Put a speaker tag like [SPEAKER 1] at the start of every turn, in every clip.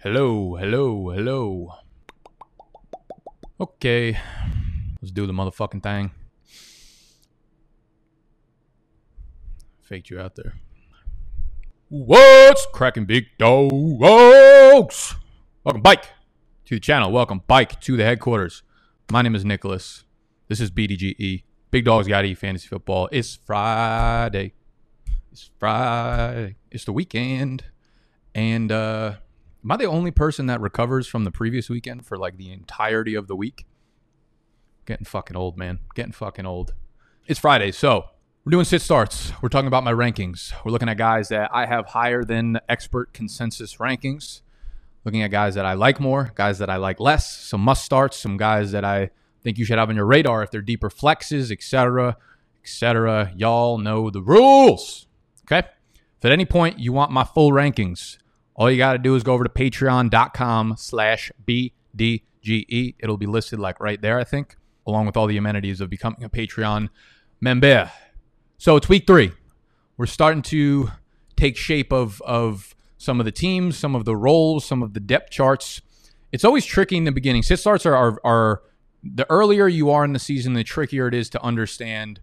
[SPEAKER 1] Hello, hello, hello. Okay, let's do the motherfucking thing. Faked you out there. What's cracking, big dogs? Welcome, bike, to the channel. Welcome, bike, to the headquarters. My name is Nicholas. This is BDGE. Big Dogs Gotta Eat Fantasy Football. It's Friday. It's Friday. It's the weekend. And uh am I the only person that recovers from the previous weekend for like the entirety of the week? Getting fucking old, man. Getting fucking old. It's Friday, so we're doing sit starts. We're talking about my rankings. We're looking at guys that I have higher than expert consensus rankings. Looking at guys that I like more, guys that I like less, some must starts, some guys that I think you should have on your radar if they're deeper flexes, etc., etc. Y'all know the rules. Okay? If at any point you want my full rankings, all you got to do is go over to patreon.com slash BDGE. It'll be listed like right there, I think, along with all the amenities of becoming a Patreon member. So it's week three. We're starting to take shape of, of some of the teams, some of the roles, some of the depth charts. It's always tricky in the beginning. Sit starts are, are, are the earlier you are in the season, the trickier it is to understand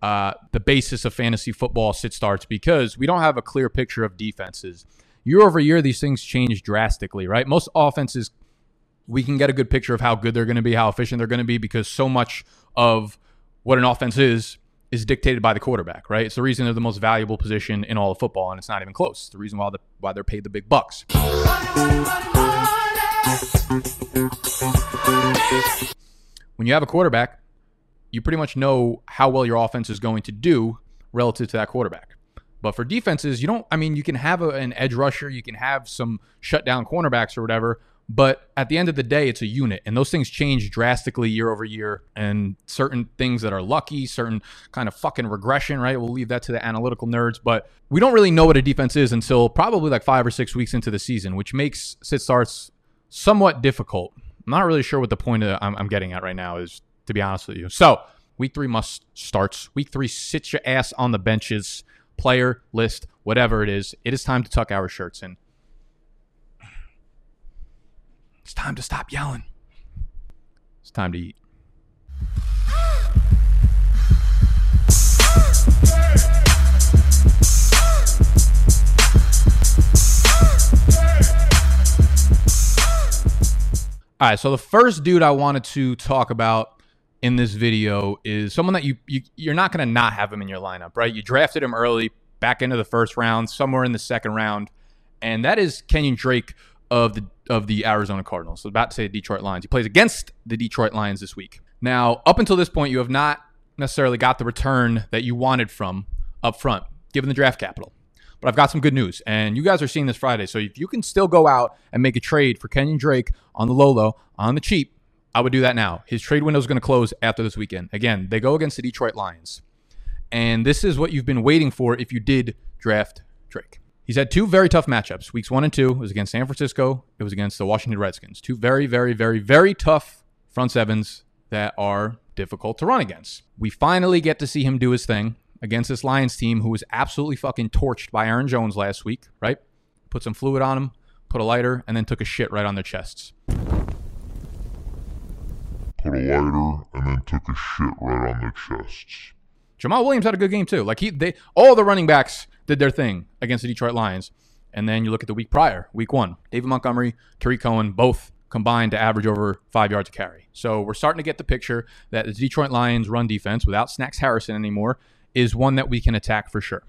[SPEAKER 1] uh, the basis of fantasy football sit starts because we don't have a clear picture of defenses year over year, these things change drastically, right? Most offenses, we can get a good picture of how good they're going to be, how efficient they're going to be, because so much of what an offense is is dictated by the quarterback, right? It's the reason they're the most valuable position in all of football, and it's not even close. It's the reason why the, why they're paid the big bucks. When you have a quarterback, you pretty much know how well your offense is going to do relative to that quarterback. But for defenses, you don't, I mean, you can have a, an edge rusher, you can have some shutdown cornerbacks or whatever, but at the end of the day, it's a unit, and those things change drastically year over year. And certain things that are lucky, certain kind of fucking regression, right? We'll leave that to the analytical nerds, but we don't really know what a defense is until probably like five or six weeks into the season, which makes sit starts somewhat difficult. I'm not really sure what the point of, I'm, I'm getting at right now is, to be honest with you. So, week three must starts. Week three, sit your ass on the benches player, list, whatever it is, it is time to tuck our shirts in. It's time to stop yelling. It's time to eat. All right, so the first dude I wanted to talk about in this video is someone that you, you you're not going to not have him in your lineup, right? You drafted him early, back into the first round, somewhere in the second round, and that is Kenyon Drake of the of the Arizona Cardinals. So about to say Detroit Lions. He plays against the Detroit Lions this week. Now, up until this point, you have not necessarily got the return that you wanted from up front, given the draft capital. But I've got some good news, and you guys are seeing this Friday. So if you can still go out and make a trade for Kenyon Drake on the low low, on the cheap, I would do that now. His trade window is going to close after this weekend. Again, they go against the Detroit Lions. And this is what you've been waiting for if you did draft Drake. He's had two very tough matchups. Weeks one and two was against San Francisco. It was against the Washington Redskins. Two very, very, very, very tough front sevens that are difficult to run against. We finally get to see him do his thing against this Lions team who was absolutely fucking torched by Aaron Jones last week, right? Put some fluid on him, put a lighter, and then took a shit right on their chests
[SPEAKER 2] put a lighter, and then took a shit right on their chests.
[SPEAKER 1] Jamaal Williams had a good game too. Like he, they, all the running backs did their thing against the Detroit Lions. And then you look at the week prior, week one, David Montgomery, Tarik Cohen, both combined to average over five yards a carry. So we're starting to get the picture that the Detroit Lions run defense without Snacks Harrison anymore is one that we can attack for sure.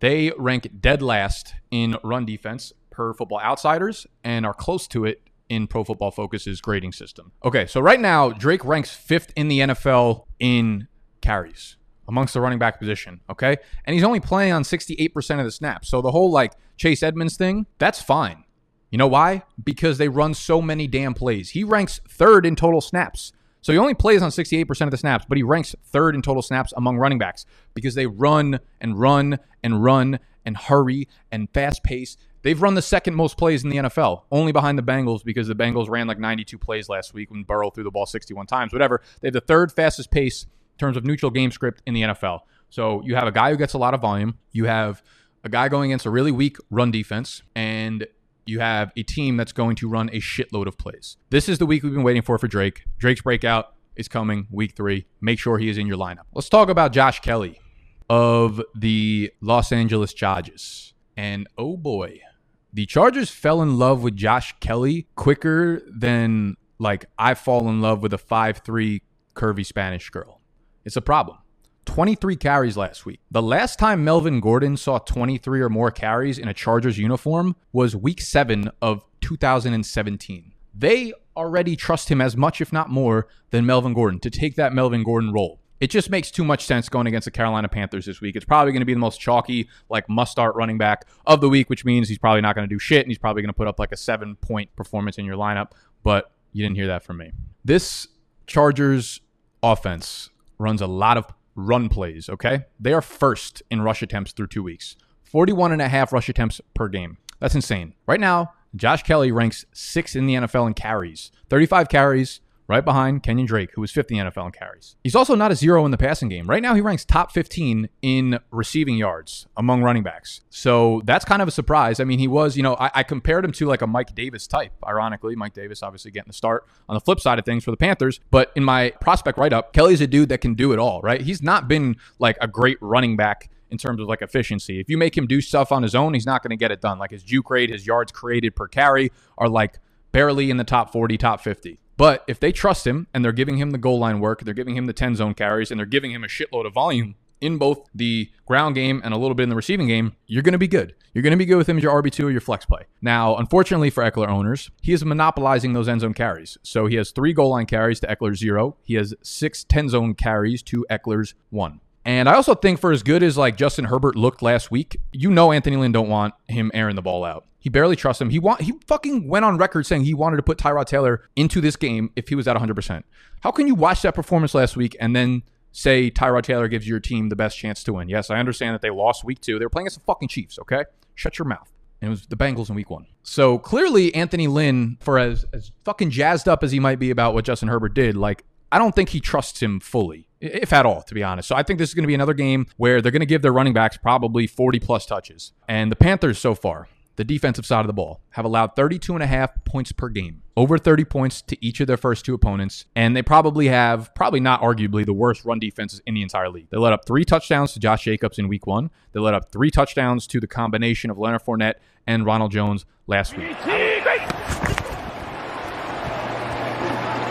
[SPEAKER 1] They rank dead last in run defense per Football Outsiders and are close to it in Pro Football Focus's grading system. Okay, so right now, Drake ranks fifth in the NFL in carries amongst the running back position. Okay. And he's only playing on 68% of the snaps. So the whole like Chase Edmonds thing, that's fine. You know why? Because they run so many damn plays. He ranks third in total snaps. So he only plays on 68% of the snaps, but he ranks third in total snaps among running backs because they run and run and run and hurry and fast pace They've run the second most plays in the NFL, only behind the Bengals because the Bengals ran like 92 plays last week when Burrow threw the ball 61 times. Whatever. They have the third fastest pace in terms of neutral game script in the NFL. So you have a guy who gets a lot of volume. You have a guy going against a really weak run defense, and you have a team that's going to run a shitload of plays. This is the week we've been waiting for for Drake. Drake's breakout is coming week three. Make sure he is in your lineup. Let's talk about Josh Kelley of the Los Angeles Chargers. And oh boy, the Chargers fell in love with Josh Kelley quicker than like I fall in love with a five-three curvy Spanish girl. It's a problem. 23 carries last week. The last time Melvin Gordon saw 23 or more carries in a Chargers uniform was week 7 of 2017. They already trust him as much if not more than Melvin Gordon to take that Melvin Gordon role it just makes too much sense going against the Carolina Panthers this week. It's probably going to be the most chalky, like must start running back of the week, which means he's probably not going to do shit and he's probably going to put up like a seven point performance in your lineup. But you didn't hear that from me. This Chargers offense runs a lot of run plays, okay? They are first in rush attempts through two weeks 41 and a half rush attempts per game. That's insane. Right now, Josh Kelley ranks sixth in the NFL in carries 35 carries, right behind Kenyon Drake, who was fifth in the NFL in carries. He's also not a zero in the passing game. Right now, he ranks top 15 in receiving yards among running backs. So that's kind of a surprise. I mean, he was, you know, I, I compared him to like a Mike Davis type, ironically. Mike Davis obviously getting the start on the flip side of things for the Panthers. But in my prospect write up, Kelley's a dude that can do it all, right? He's not been like a great running back in terms of like efficiency. If you make him do stuff on his own, he's not going to get it done. Like his juke rate, his yards created per carry are like barely in the top 40, top 50. But if they trust him and they're giving him the goal line work, they're giving him the 10 zone carries, and they're giving him a shitload of volume in both the ground game and a little bit in the receiving game, you're going to be good. You're going to be good with him as your RB2 or your flex play. Now, unfortunately for Ekeler owners, he is monopolizing those end zone carries. So he has three goal line carries to Ekeler's zero. He has six 10 zone carries to Ekeler's one. And I also think for as good as like Justin Herbert looked last week, you know Anthony Lynn don't want him airing the ball out. He barely trusts him. He want he fucking went on record saying he wanted to put Tyrod Taylor into this game if he was at 100%. How can you watch that performance last week and then say Tyrod Taylor gives your team the best chance to win? Yes, I understand that they lost week 2. They were playing against the fucking Chiefs, okay? Shut your mouth. And it was the Bengals in week 1. So, clearly Anthony Lynn for as as fucking jazzed up as he might be about what Justin Herbert did, like I don't think he trusts him fully, if at all, to be honest. So I think this is going to be another game where they're going to give their running backs probably 40 plus touches. And the Panthers so far, the defensive side of the ball, have allowed 32 and a half points per game, over 30 points to each of their first two opponents. And they probably have, probably not arguably, the worst run defenses in the entire league. They let up three touchdowns to Josh Jacobs in week one. They let up three touchdowns to the combination of Leonard Fournette and Ronald Jones last week.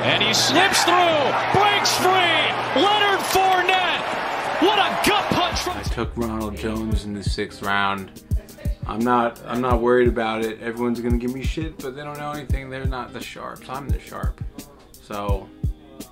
[SPEAKER 3] And he slips through, breaks free. Leonard Fournette. What a gut punch.
[SPEAKER 4] I took Ronald Jones in the sixth round. I'm not. I'm not worried about it. Everyone's gonna give me shit, but they don't know anything. They're not the sharps. I'm the sharp. So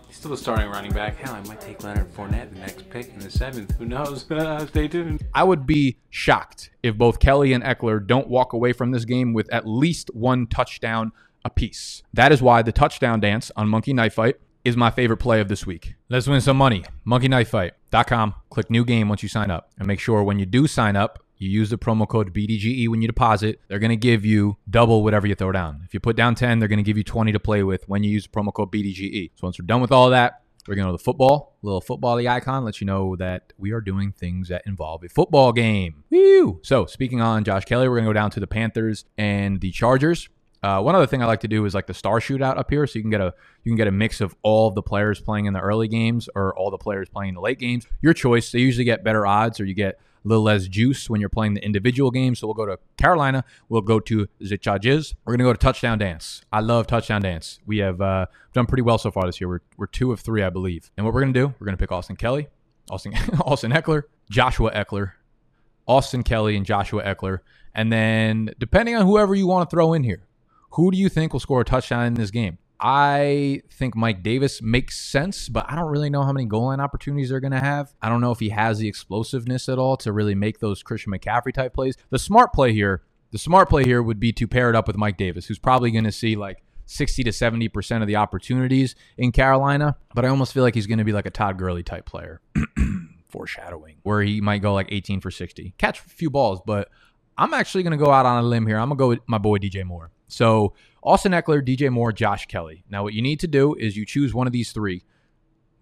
[SPEAKER 4] he's still a starting running back. Hell, I might take Leonard Fournette the next pick in the seventh. Who knows? Stay tuned.
[SPEAKER 1] I would be shocked if both Kelley and Ekeler don't walk away from this game with at least one touchdown apiece. That is why the touchdown dance on Monkey Knife Fight is my favorite play of this week. Let's win some money. MonkeyKnifeFight.com. Click new game once you sign up. And make sure when you do sign up, you use the promo code BDGE when you deposit. They're going to give you double whatever you throw down. If you put down 10, they're going to give you 20 to play with when you use the promo code BDGE. So once we're done with all that, we're going to the football, little football the icon, let you know that we are doing things that involve a football game. Woo! So speaking on Josh Kelley, we're going to go down to the Panthers and the Chargers. Uh, one other thing I like to do is like the star shootout up here, so you can get a you can get a mix of all of the players playing in the early games or all the players playing in the late games. Your choice. They usually get better odds, or you get a little less juice when you're playing the individual games. So we'll go to Carolina. We'll go to Chargers. We're gonna go to touchdown dance. I love touchdown dance. We have uh, done pretty well so far this year. We're we're two of three, I believe. And what we're gonna do? We're gonna pick Austin Kelley, Austin Austin Ekeler, Joshua Ekeler, Austin Kelley, and Joshua Ekeler. And then depending on whoever you want to throw in here. Who do you think will score a touchdown in this game? I think Mike Davis makes sense, but I don't really know how many goal line opportunities they're going to have. I don't know if he has the explosiveness at all to really make those Christian McCaffrey type plays. The smart play here, the smart play here would be to pair it up with Mike Davis, who's probably going to see like 60 to 70% of the opportunities in Carolina, but I almost feel like he's going to be like a Todd Gurley type player. Foreshadowing, where he might go like 18 for 60. Catch a few balls, but I'm actually going to go out on a limb here. I'm going to go with my boy DJ Moore. So Austin Ekeler, DJ Moore, Josh Kelley. Now, what you need to do is you choose one of these three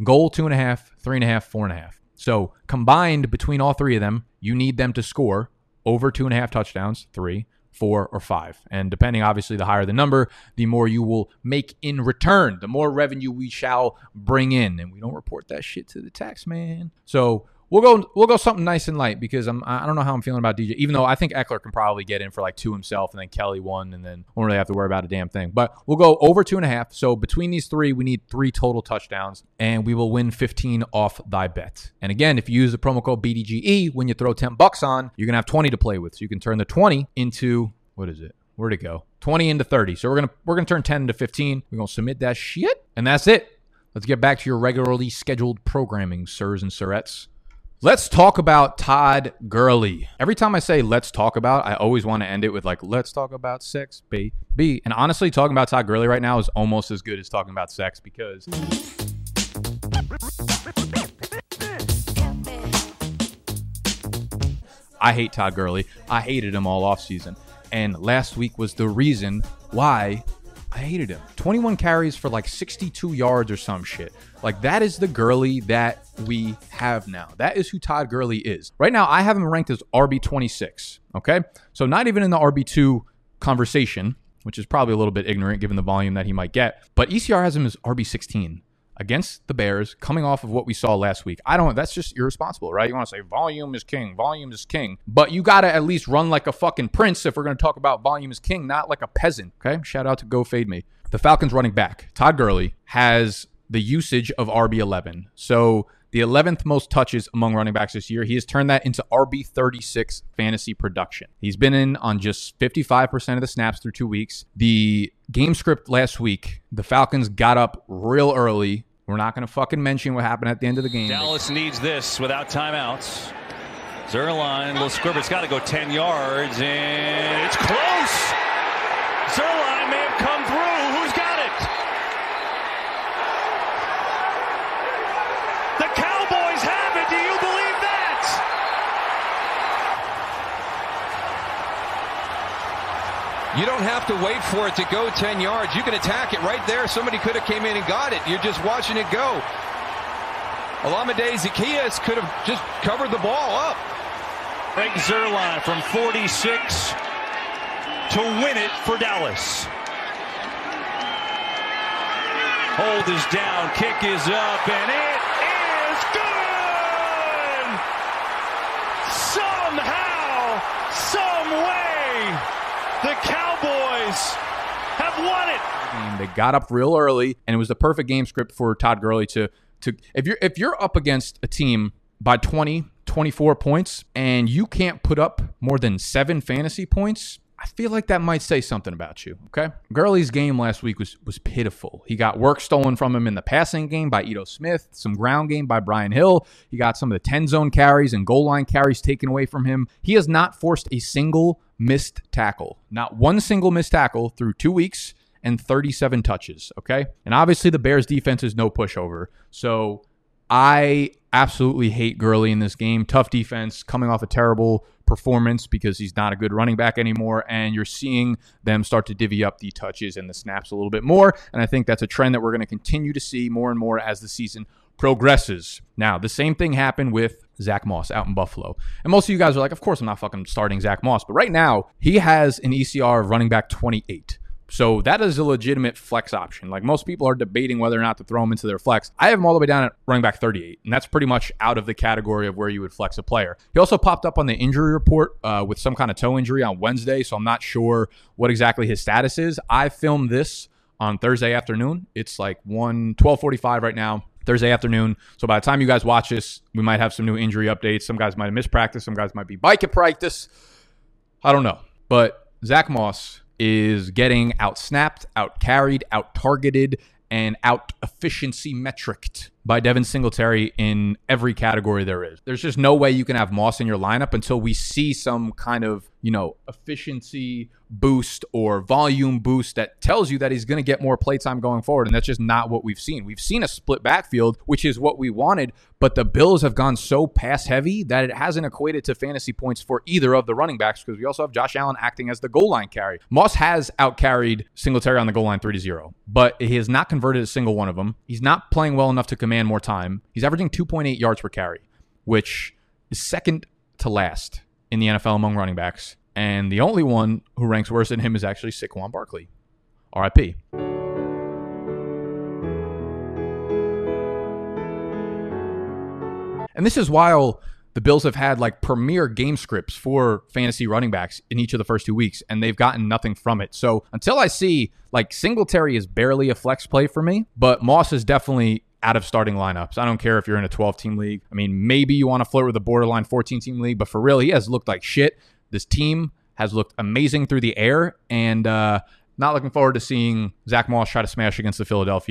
[SPEAKER 1] goal, two and a half, three and a half, four and a half. So combined between all three of them, you need them to score over two and a half touchdowns, three, four, or five. And depending, obviously, the higher the number, the more you will make in return, the more revenue we shall bring in. And we don't report that shit to the tax man. So We'll go. We'll go something nice and light because I'm. I don't know how I'm feeling about DJ. Even though I think Ekeler can probably get in for like two himself, and then Kelley one, and then won't really have to worry about a damn thing. But we'll go over two and a half. So between these three, we need three total touchdowns, and we will win 15 off thy bet. And again, if you use the promo code BDGE when you throw 10 bucks on, you're gonna have 20 to play with. So you can turn the 20 into what is it? Where'd it go? 20 into 30. So we're gonna we're gonna turn 10 into 15. We're gonna submit that shit, and that's it. Let's get back to your regularly scheduled programming, sirs and sirettes. Let's talk about Todd Gurley. Every time I say let's talk about, I always want to end it with like, let's talk about sex, baby. And honestly, talking about Todd Gurley right now is almost as good as talking about sex because. I hate Todd Gurley. I hated him all offseason. And last week was the reason why I hated him. 21 carries for like 62 yards or some shit. Like that is the Gurley that we have now. That is who Todd Gurley is. Right now, I have him ranked as RB26. Okay. So not even in the RB2 conversation, which is probably a little bit ignorant given the volume that he might get. But ECR has him as RB16 against the Bears, coming off of what we saw last week. I don't. That's just irresponsible, right? You want to say volume is king, volume is king, but you got to at least run like a fucking prince if we're going to talk about volume is king, not like a peasant. Okay. Shout out to Go Fade Me. The Falcons running back Todd Gurley has the usage of RB11. So the 11th most touches among running backs this year. He has turned that into RB36 fantasy production. He's been in on just 55% of the snaps through two weeks. The game script last week, the Falcons got up real early. We're not going to fucking mention what happened at the end of the game.
[SPEAKER 3] Dallas needs this without timeouts. Zuerlein, little squib. It's got to go 10 yards, and it's close. Zuerlein may have come through. Who's got it? The Cowboys have it. Do you believe that?
[SPEAKER 5] You don't have to wait for it to go 10 yards. You can attack it right there. Somebody could have came in and got it. You're just watching it go. Olamide Zaccheaus could have just covered the ball up.
[SPEAKER 3] Greg Zuerlein from 46 to win it for Dallas. Hold is down, kick is up, and it is good! Somehow, some way, the Have won it.
[SPEAKER 1] They got up real early, and it was the perfect game script for Todd Gurley to to if you're if you're up against a team by 20, 24 points and you can't put up more than 7 fantasy points, I feel like that might say something about you, okay? Gurley's game last week was was pitiful. He got work stolen from him in the passing game by Ito Smith, some ground game by Brian Hill. He got some of the 10 zone carries and goal line carries taken away from him. He has not forced a single missed tackle. Not one single missed tackle through 2 weeks and 37 touches. Okay. And obviously, the Bears defense is no pushover. So I absolutely hate Gurley in this game. Tough defense, coming off a terrible performance because he's not a good running back anymore. And you're seeing them start to divvy up the touches and the snaps a little bit more. And I think that's a trend that we're going to continue to see more and more as the season progresses. Now, the same thing happened with Zach Moss out in Buffalo. And most of you guys are like, of course, I'm not fucking starting Zach Moss. But right now, he has an ECR of running back 28. So that is a legitimate flex option. Like most people are debating whether or not to throw him into their flex. I have him all the way down at running back 38, and that's pretty much out of the category of where you would flex a player. He also popped up on the injury report uh, with some kind of toe injury on Wednesday, so I'm not sure what exactly his status is. I filmed this on Thursday afternoon. It's like 1 12:45 right now. Thursday afternoon. So by the time you guys watch this, we might have some new injury updates. Some guys might have missed practice. Some guys might be bike at practice. I don't know. But Zach Moss is getting out snapped, out carried, out targeted, and out efficiency metriced by Devin Singletary in every category there is. There's just no way you can have Moss in your lineup until we see some kind of, you know, efficiency boost or volume boost that tells you that he's going to get more playtime going forward. And that's just not what we've seen. We've seen a split backfield, which is what we wanted, but the Bills have gone so pass heavy that it hasn't equated to fantasy points for either of the running backs because we also have Josh Allen acting as the goal line carry. Moss has out carried Singletary on the goal line 3 to 0, but he has not converted a single one of them. He's not playing well enough to command more time. He's averaging 2.8 yards per carry, which is second to last in the NFL among running backs. And the only one who ranks worse than him is actually Saquon Barkley. RIP. And this is while the Bills have had like premier game scripts for fantasy running backs in each of the first two weeks, and they've gotten nothing from it. So until I see like Singletary is barely a flex play for me, but Moss is definitely out of starting lineups. I don't care if you're in a 12 team league. I mean, maybe you want to flirt with a borderline 14 team league, but for real, he has looked like shit. This team has looked amazing through the air, and uh, not looking forward to seeing Zach Moss try to smash against the Philadelphia.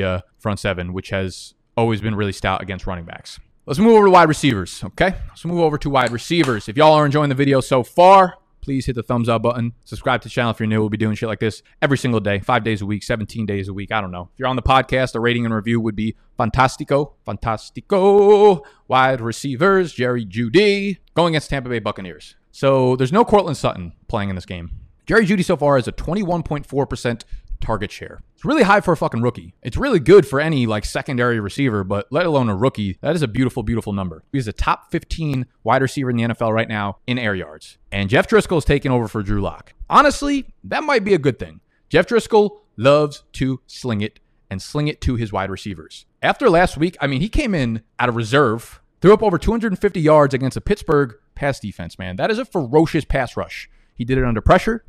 [SPEAKER 1] uh, front seven, which has always been really stout against running backs. Let's move over to wide receivers, okay? Let's move over to wide receivers. If y'all are enjoying the video so far, please hit the thumbs up button. Subscribe to the channel if you're new. We'll be doing shit like this every single day, five days a week, 17 days a week. I don't know. If you're on the podcast, a rating and review would be fantastico. Fantastico. Wide receivers, Jerry Jeudy going against Tampa Bay Buccaneers. So there's no Courtland Sutton playing in this game. Jerry Jeudy so far is a 21.4% target share. It's really high for a fucking rookie. It's really good for any like secondary receiver, but let alone a rookie. That is a beautiful, beautiful number. He's a top 15 wide receiver in the NFL right now in air yards. And Jeff Driskel is taking over for Drew Lock. Honestly, that might be a good thing. Jeff Driskel loves to sling it and sling it to his wide receivers. After last week, I mean, he came in out of reserve, threw up over 250 yards against a Pittsburgh pass defense, man. That is a ferocious pass rush. He did it under pressure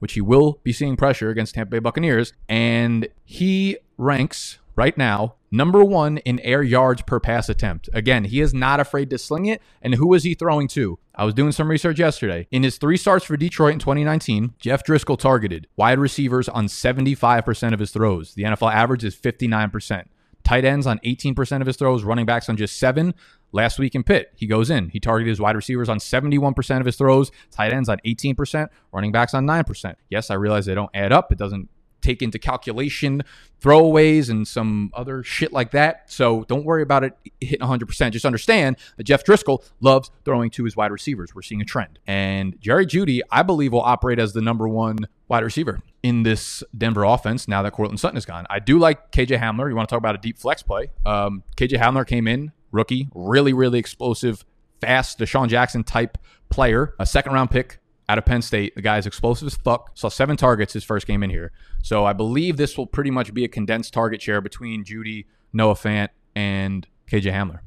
[SPEAKER 1] which he will be seeing pressure against Tampa Bay Buccaneers. And he ranks right now number one in air yards per pass attempt. Again, he is not afraid to sling it. And who is he throwing to? I was doing some research yesterday. In his three starts for Detroit in 2019, Jeff Driskel targeted wide receivers on 75% of his throws. The NFL average is 59%. Tight ends on 18% of his throws, running backs on just seven. Last week in Pitt, he goes in. He targeted his wide receivers on 71% of his throws, tight ends on 18%, running backs on 9%. Yes, I realize they don't add up. It doesn't take into calculation throwaways and some other shit like that. So don't worry about it hitting 100%. Just understand that Jeff Driskel loves throwing to his wide receivers. We're seeing a trend. And Jerry Jeudy, I believe, will operate as the number one wide receiver in this Denver offense now that Courtland Sutton is gone. I do like KJ Hamler. You want to talk about a deep flex play? Um, KJ Hamler came in rookie, really, really explosive, fast, DeSean Jackson type player, a second round pick out of Penn State. The guy is explosive as fuck. Saw seven targets his first game in here. So I believe this will pretty much be a condensed target share between Jeudy, Noah Fant, and KJ Hamler.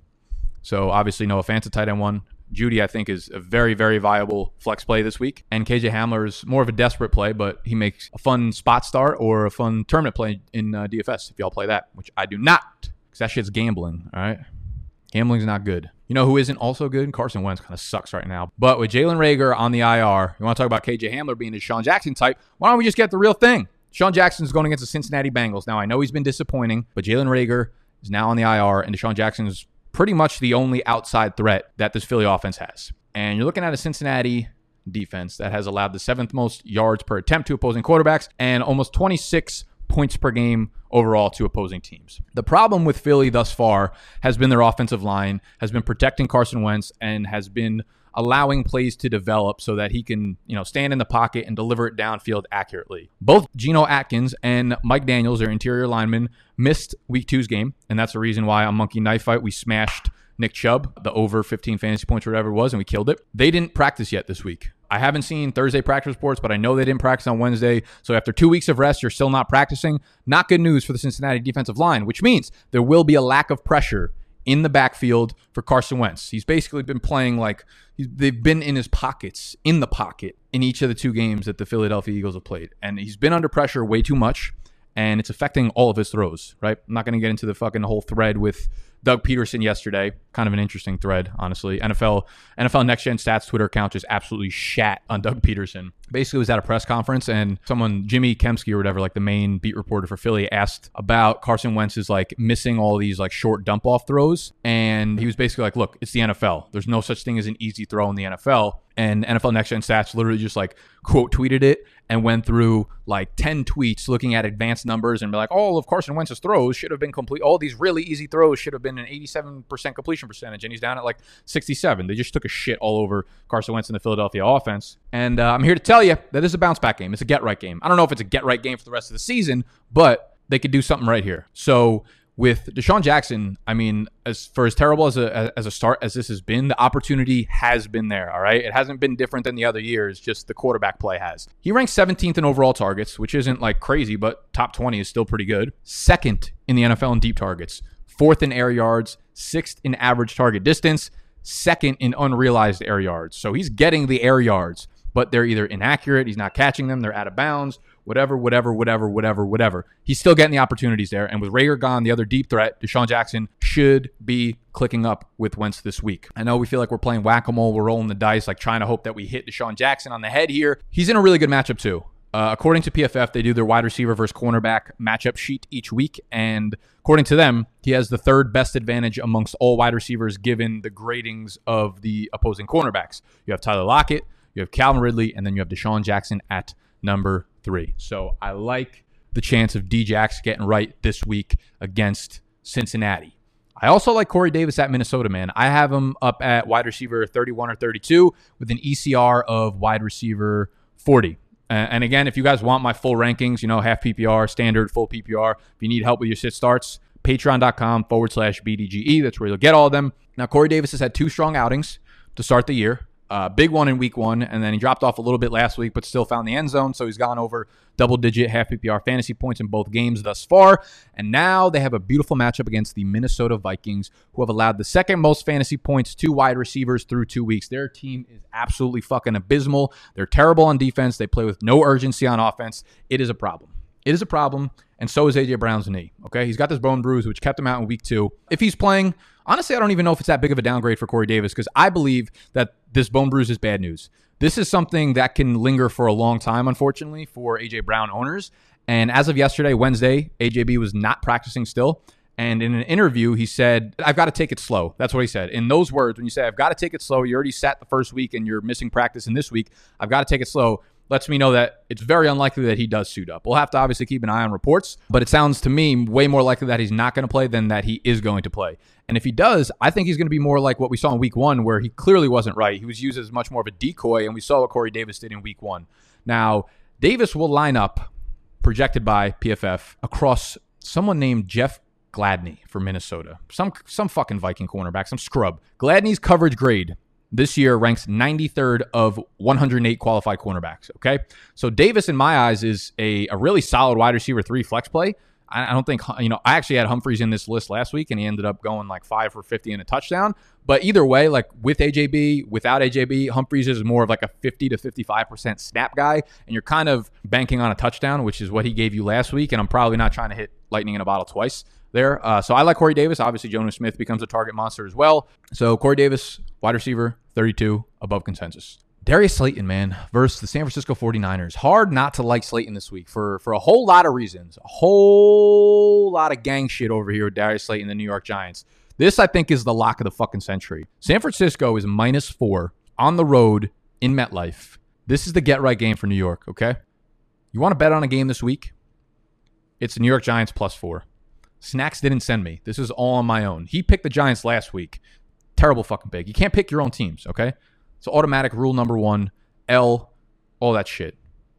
[SPEAKER 1] So obviously Noah Fant's a tight end one. Jeudy, I think, is a very, very viable flex play this week. And KJ Hamler is more of a desperate play, but he makes a fun spot start or a fun tournament play in uh, DFS if y'all play that, which I do not, because that shit's gambling. All right. Gambling's not good. You know who isn't also good? Carson Wentz kind of sucks right now. But with Jalen Reagor on the IR, you want to talk about KJ Hamler being a Sean Jackson type? Why don't we just get the real thing? Sean Jackson's going against the Cincinnati Bengals. Now, I know he's been disappointing, but Jalen Reagor is now on the IR, and DeSean Jackson is pretty much the only outside threat that this Philly offense has. And you're looking at a Cincinnati defense that has allowed the seventh most yards per attempt to opposing quarterbacks and almost 26 points per game overall to opposing teams. The problem with Philly thus far has been their offensive line, has been protecting Carson Wentz, and has been allowing plays to develop so that he can, you know, stand in the pocket and deliver it downfield accurately. Both Geno Atkins and Mike Daniels, their interior linemen, missed week two's game, and that's the reason why on Monkey Knife Fight we smashed Nick Chubb, the over 15 fantasy points or whatever it was, and we killed it. They didn't practice yet this week. I haven't seen Thursday practice reports, but I know they didn't practice on Wednesday. So after two weeks of rest, you're still not practicing. Not good news for the Cincinnati defensive line, which means there will be a lack of pressure in the backfield for Carson Wentz. He's basically been playing like they've been in his pockets, in the pocket, in each of the two games that the Philadelphia Eagles have played. And he's been under pressure way too much, and it's affecting all of his throws, right? I'm not going to get into the fucking whole thread with Doug Pederson yesterday. Kind of an interesting thread, honestly. NFL NFL Next Gen Stats Twitter account just absolutely shat on Doug Pederson. Basically, was at a press conference and someone, Jimmy Kempski or whatever, like the main beat reporter for Philly, asked about Carson Wentz's like missing all these like short dump off throws, and he was basically like, "Look, it's the NFL. There's no such thing as an easy throw in the NFL." And NFL Next Gen Stats literally just like quote tweeted it and went through like 10 tweets looking at advanced numbers and be like, oh, of Carson Wentz's throws should have been complete. All these really easy throws should have been an 87% completion percentage. And he's down at like 67. They just took a shit all over Carson Wentz in the Philadelphia offense. And uh, I'm here to tell you that this is a bounce back game. It's a get right game. I don't know if it's a get right game for the rest of the season, but they could do something right here. So with DeSean Jackson, I mean, as for as terrible as a as a start as this has been, the opportunity has been there. All right, it hasn't been different than the other years. Just the quarterback play has. He ranks 17th in overall targets, which isn't like crazy, but top 20 is still pretty good. Second in the NFL in deep targets, fourth in air yards, sixth in average target distance, second in unrealized air yards. So he's getting the air yards, but they're either inaccurate, he's not catching them, they're out of bounds whatever, whatever, whatever, whatever, whatever. He's still getting the opportunities there. And with Reagor gone, the other deep threat, DeSean Jackson should be clicking up with Wentz this week. I know we feel like we're playing whack a mole, we're rolling the dice, like trying to hope that we hit DeSean Jackson on the head here. He's in a really good matchup, too. Uh, according to PFF, they do their wide receiver versus cornerback matchup sheet each week. And according to them, he has the third best advantage amongst all wide receivers given the gradings of the opposing cornerbacks. You have Tyler Lockett, you have Calvin Ridley, and then you have DeSean Jackson at number three. So I like the chance of Djax getting right this week against Cincinnati. I also like Corey Davis at Minnesota, man. I have him up at wide receiver 31 or 32 with an ECR of wide receiver 40. And again, if you guys want my full rankings, you know, half PPR, standard, full PPR, if you need help with your sit starts, patreon.com forward slash BDGE. That's where you'll get all of them. Now, Corey Davis has had two strong outings to start the year. Uh, big one in week one, and then he dropped off a little bit last week, but still found the end zone. So he's gone over double digit half PPR fantasy points in both games thus far. And now they have a beautiful matchup against the Minnesota Vikings, who have allowed the second most fantasy points to wide receivers through two weeks. Their team is absolutely fucking abysmal. They're terrible on defense. They play with no urgency on offense. It is a problem. It is a problem, and so is AJ Brown's knee. Okay, he's got this bone bruise, which kept him out in week two. If he's playing, honestly, I don't even know if it's that big of a downgrade for Corey Davis because I believe that this bone bruise is bad news. This is something that can linger for a long time, unfortunately, for AJ Brown owners. And as of yesterday, Wednesday, AJB was not practicing still. And in an interview, he said, I've got to take it slow. That's what he said. In those words, when you say, I've got to take it slow, you already sat the first week and you're missing practice in this week, I've got to take it slow lets me know that it's very unlikely that he does suit up. We'll have to obviously keep an eye on reports, but it sounds to me way more likely that he's not going to play than that he is going to play. And if he does, I think he's going to be more like what we saw in week one, where he clearly wasn't right. He was used as much more of a decoy, and we saw what Corey Davis did in week one. Now, Davis will line up, projected by PFF, across someone named Jeff Gladney for Minnesota. Some some fucking Viking cornerback, some scrub. Gladney's coverage grade this year ranks 93rd of 108 qualified cornerbacks. Okay. So Davis, in my eyes, is a, a really solid wide receiver three flex play. I, I don't think, you know, I actually had Humphries in this list last week and he ended up going like five for 50 and a touchdown. But either way, like with AJB, without AJB, Humphries is more of like a 50 to 55% snap guy. And you're kind of banking on a touchdown, which is what he gave you last week. And I'm probably not trying to hit lightning in a bottle twice there. Uh, so I like Corey Davis. Obviously, Jonnu Smith becomes a target monster as well. So Corey Davis, wide receiver, 32 above consensus. Darius Slayton, man, versus the San Francisco 49ers. Hard not to like Slayton this week for, for a whole lot of reasons. A whole lot of gang shit over here with Darius Slayton, and the New York Giants. This, I think, is the lock of the fucking century. San Francisco is minus four on the road in MetLife. This is the get right game for New York, okay? You want to bet on a game this week? It's the New York Giants plus four. Snacks didn't send me. This is all on my own. He picked the Giants last week. Terrible fucking big. You can't pick your own teams, okay? So automatic rule number one, L, all that shit.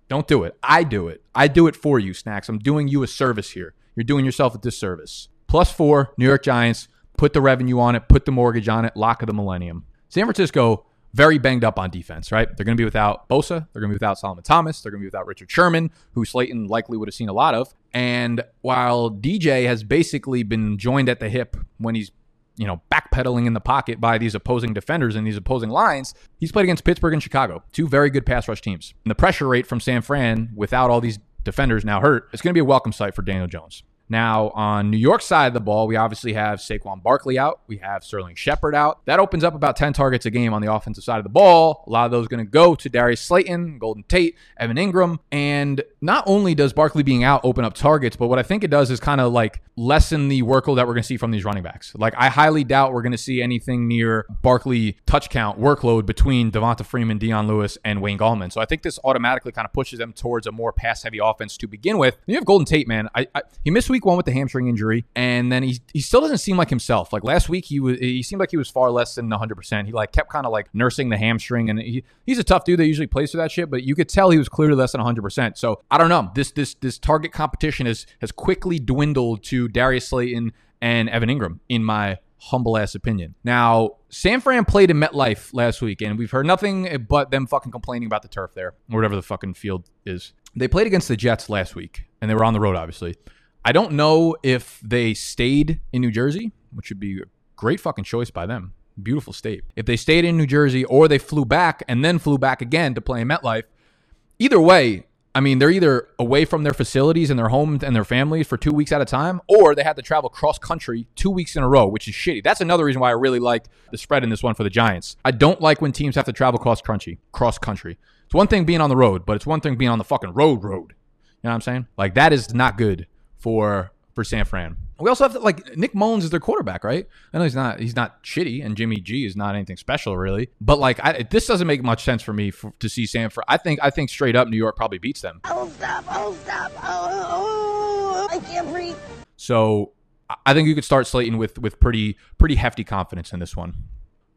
[SPEAKER 1] Don't do it. I do it. I do it for you, Snacks. I'm doing you a service here. You're doing yourself a disservice. Plus four, New York Giants. Put the revenue on it. Put the mortgage on it. Lock of the millennium. San Francisco, very banged up on defense, right? They're going to be without Bosa. They're going to be without Solomon Thomas. They're going to be without Richard Sherman, who Slayton likely would have seen a lot of. And while DJ has basically been joined at the hip when he's you know, backpedaling in the pocket by these opposing defenders and these opposing lines. He's played against Pittsburgh and Chicago, two very good pass rush teams. And the pressure rate from San Fran without all these defenders now hurt, it's going to be a welcome sight for Daniel Jones. Now, on New York side of the ball, we obviously have Saquon Barkley out. We have Sterling Shepard out. That opens up about 10 targets a game on the offensive side of the ball. A lot of those going to go to Darius Slayton, Golden Tate, Evan Engram. And not only does Barkley being out open up targets, but what I think it does is kind of like lessen the workload that we're going to see from these running backs. Like, I highly doubt we're going to see anything near Barkley touch count workload between Devonta Freeman, Dion Lewis, and Wayne Gallman. So I think this automatically kind of pushes them towards a more pass heavy offense to begin with. And you have Golden Tate, man. I, I, he missed week one with the hamstring injury, and then he, he still doesn't seem like himself. Like last week, he was he seemed like he was far less than 100. percent He like kept kind of like nursing the hamstring, and he, he's a tough dude that usually plays for that shit. But you could tell he was clearly less than 100. percent So I don't know. This this this target competition has has quickly dwindled to Darius Slayton and Evan Engram in my humble ass opinion. Now, San Fran played in MetLife last week, and we've heard nothing but them fucking complaining about the turf there, or whatever the fucking field is. They played against the Jets last week, and they were on the road, obviously. I don't know if they stayed in New Jersey, which would be a great fucking choice by them. Beautiful state. If they stayed in New Jersey or they flew back and then flew back again to play in MetLife, either way, I mean, they're either away from their facilities and their homes and their families for two weeks at a time, or they had to travel cross country two weeks in a row, which is shitty. That's another reason why I really like the spread in this one for the Giants. I don't like when teams have to travel cross country. Cross country. It's one thing being on the road, but it's one thing being on the fucking road road. You know what I'm saying? Like that is not good for for San Fran. We also have to, like Nick Mullens is their quarterback, right? I know he's not he's not shitty, and Jimmy G is not anything special really. But like I, this doesn't make much sense for me for, to see San Fran. I think I think straight up New York probably beats them.
[SPEAKER 6] Oh stop! Oh stop! Oh, oh, oh I can't breathe.
[SPEAKER 1] So I think you could start Slayton with with pretty pretty hefty confidence in this one,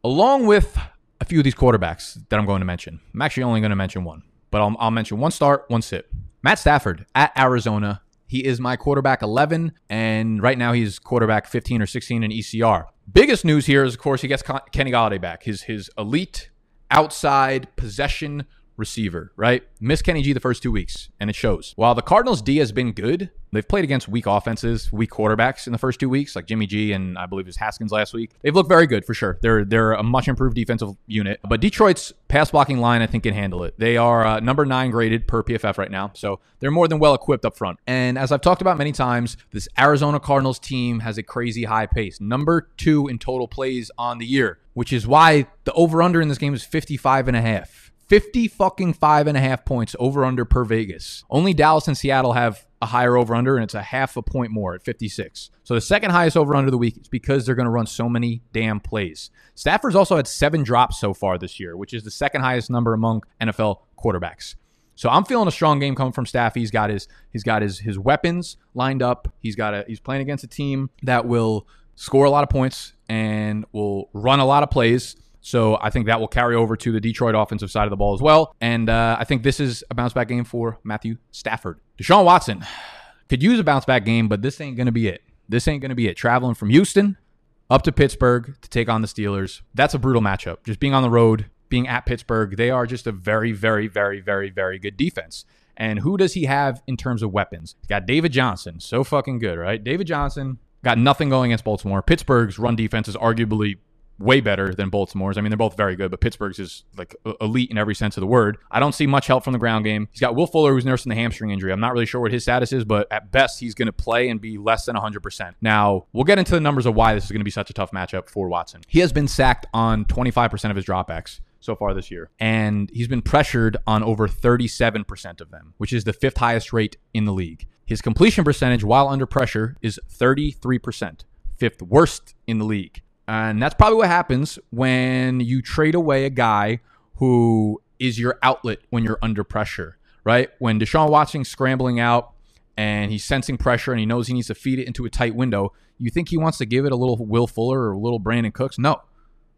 [SPEAKER 1] along with a few of these quarterbacks that I'm going to mention. I'm actually only going to mention one, but I'll, I'll mention one start, one sit. Matt Stafford at Arizona he is my quarterback 11, and right now he's quarterback 15 or 16 in ECR. Biggest news here is, of course, he gets Kenny Golladay back, his his elite outside possession receiver, right? Miss Kenny G the first two weeks, and it shows. While the Cardinals D has been good, they've played against weak offenses, weak quarterbacks in the first two weeks, like Jimmy G and I believe it was Haskins last week. They've looked very good for sure. They're they're a much improved defensive unit, but Detroit's pass blocking line I think can handle it. They are uh, number nine graded per PFF right now, so they're more than well equipped up front. And as I've talked about many times, this Arizona Cardinals team has a crazy high pace, number two in total plays on the year, which is why the over under in this game is 55 and a half. 50 fucking five and a half points over under per Vegas. Only Dallas and Seattle have a higher over under, and it's a half a point more at 56. So the second highest over under the week is because they're going to run so many damn plays. Stafford's also had seven drops so far this year, which is the second highest number among NFL quarterbacks. So I'm feeling a strong game coming from Staff. He's got his he's got his his weapons lined up. He's got a he's playing against a team that will score a lot of points and will run a lot of plays. So I think that will carry over to the Detroit offensive side of the ball as well. And uh, I think this is a bounce back game for Matthew Stafford. Deshaun Watson could use a bounce back game, but this ain't going to be it. This ain't going to be it. Traveling from Houston up to Pittsburgh to take on the Steelers. That's a brutal matchup. Just being on the road, being at Pittsburgh, they are just a very, very, very, very, very good defense. And who does he have in terms of weapons? He's got David Johnson. So fucking good, right? David Johnson got nothing going against Baltimore. Pittsburgh's run defense is arguably way better than Baltimore's. I mean, they're both very good, but Pittsburgh's is like elite in every sense of the word. I don't see much help from the ground game. He's got Will Fuller, who's nursing the hamstring injury. I'm not really sure what his status is, but at best, he's going to play and be less than 100%. Now, we'll get into the numbers of why this is going to be such a tough matchup for Watson. He has been sacked on 25% of his dropbacks so far this year. And he's been pressured on over 37% of them, which is the fifth highest rate in the league. His completion percentage while under pressure is 33%, fifth worst in the league. And that's probably what happens when you trade away a guy who is your outlet when you're under pressure, right? When Deshaun Watson's scrambling out and he's sensing pressure and he knows he needs to feed it into a tight window, you think he wants to give it a little Will Fuller or a little Brandin Cooks? No.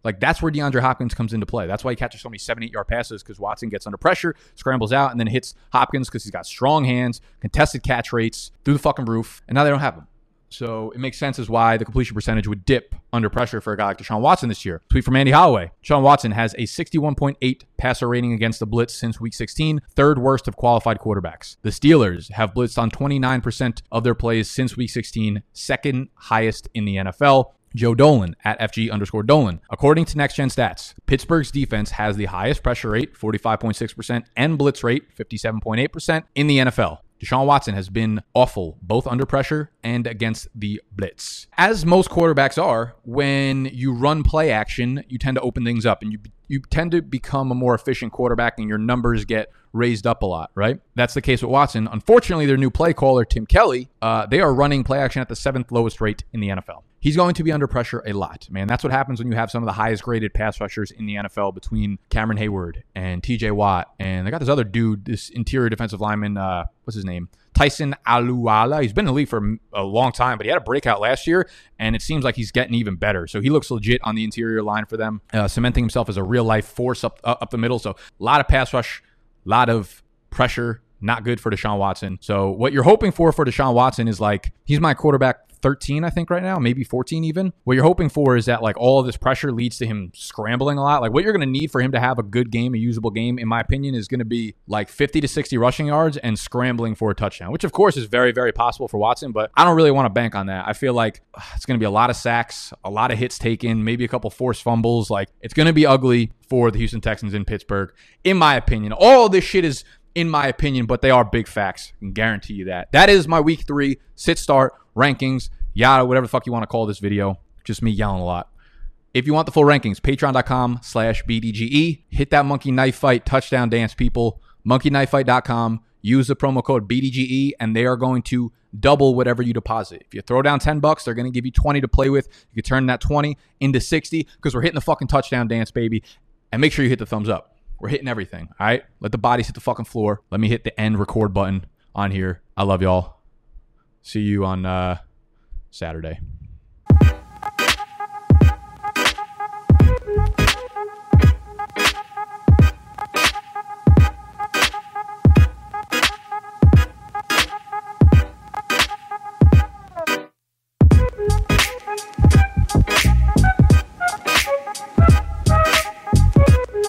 [SPEAKER 1] Like that's where DeAndre Hopkins comes into play. That's why he catches so many seven, eight yard passes because Watson gets under pressure, scrambles out, and then hits Hopkins because he's got strong hands, contested catch rates through the fucking roof, and now they don't have him. So it makes sense as why the completion percentage would dip under pressure for a guy like Deshaun Watson this year. Tweet from Andy Holloway. Deshaun Watson has a 61.8 passer rating against the blitz since week 16, third worst of qualified quarterbacks. The Steelers have blitzed on 29% of their plays since week 16, second highest in the NFL. Joe Dolan at FG underscore Dolan. According to Next Gen Stats, Pittsburgh's defense has the highest pressure rate, 45.6%, and blitz rate, 57.8%, in the NFL. Deshaun Watson has been awful, both under pressure and against the blitz. As most quarterbacks are, when you run play action, you tend to open things up and you you tend to become a more efficient quarterback and your numbers get raised up a lot, right? That's the case with Watson. Unfortunately, their new play caller, Tim Kelly, uh, they are running play action at the seventh lowest rate in the NFL. He's going to be under pressure a lot, man. That's what happens when you have some of the highest graded pass rushers in the NFL between Cameron Heyward and TJ Watt. And they got this other dude, this interior defensive lineman, uh, what's his name? Tyson Alualu. He's been in the league for a long time, but he had a breakout last year, and it seems like he's getting even better. So he looks legit on the interior line for them, uh, cementing himself as a real life force up uh, up the middle. So a lot of pass rush, a lot of pressure. Not good for Deshaun Watson. So what you're hoping for for Deshaun Watson is like he's my quarterback 13, I think, right now, maybe 14 even. What you're hoping for is that like all of this pressure leads to him scrambling a lot. Like what you're going to need for him to have a good game, a usable game, in my opinion, is going to be like 50 to 60 rushing yards and scrambling for a touchdown, which of course is very, very possible for Watson, but I don't really want to bank on that. I feel like uh, it's going to be a lot of sacks, a lot of hits taken, maybe a couple forced fumbles. Like it's going to be ugly for the Houston Texans in Pittsburgh, in my opinion. All this shit is in my opinion, but they are big facts. I can guarantee you that. That is my week three sit start rankings yada, whatever the fuck you want to call this video. Just me yelling a lot. If you want the full rankings, patreon.com slash BDGE. Hit that monkey knife fight touchdown dance, people. Monkeyknifefight.com. Use the promo code BDGE and they are going to double whatever you deposit. If you throw down 10 bucks, they're going to give you 20 to play with. You can turn that 20 into 60 because we're hitting the fucking touchdown dance, baby. And make sure you hit the thumbs up. We're hitting everything. All right. Let the bodies hit the fucking floor. Let me hit the end record button on here. I love y'all. See you on uh Saturday.